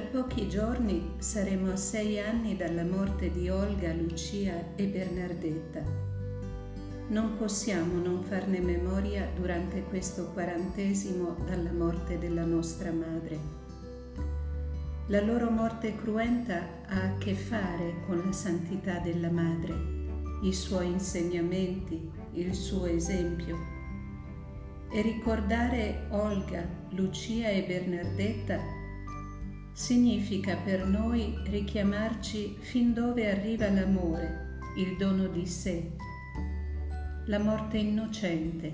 pochi giorni saremo a sei anni dalla morte di Olga, Lucia e Bernardetta. Non possiamo non farne memoria durante questo quarantesimo dalla morte della nostra madre. La loro morte cruenta ha a che fare con la santità della madre, i suoi insegnamenti, il suo esempio. E ricordare Olga, Lucia e Bernardetta significa per noi richiamarci fin dove arriva l'amore, il dono di sé, la morte innocente,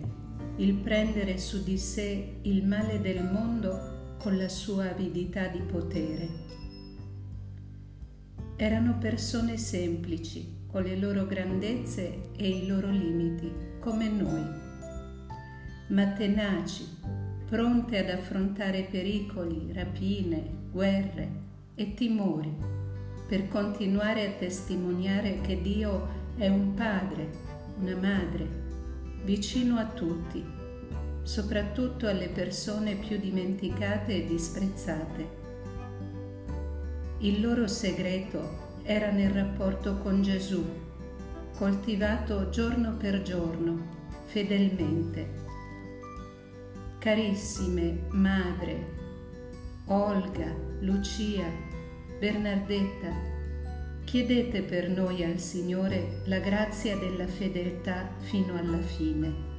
il prendere su di sé il male del mondo con la sua avidità di potere. Erano persone semplici, con le loro grandezze e i loro limiti, come noi, ma tenaci, pronte ad affrontare pericoli, rapine, guerre e timori per continuare a testimoniare che Dio è un padre, una madre, vicino a tutti, soprattutto alle persone più dimenticate e disprezzate. Il loro segreto era nel rapporto con Gesù, coltivato giorno per giorno, fedelmente. Carissime madre, Olga, Lucia, Bernardetta, chiedete per noi al Signore la grazia della fedeltà fino alla fine.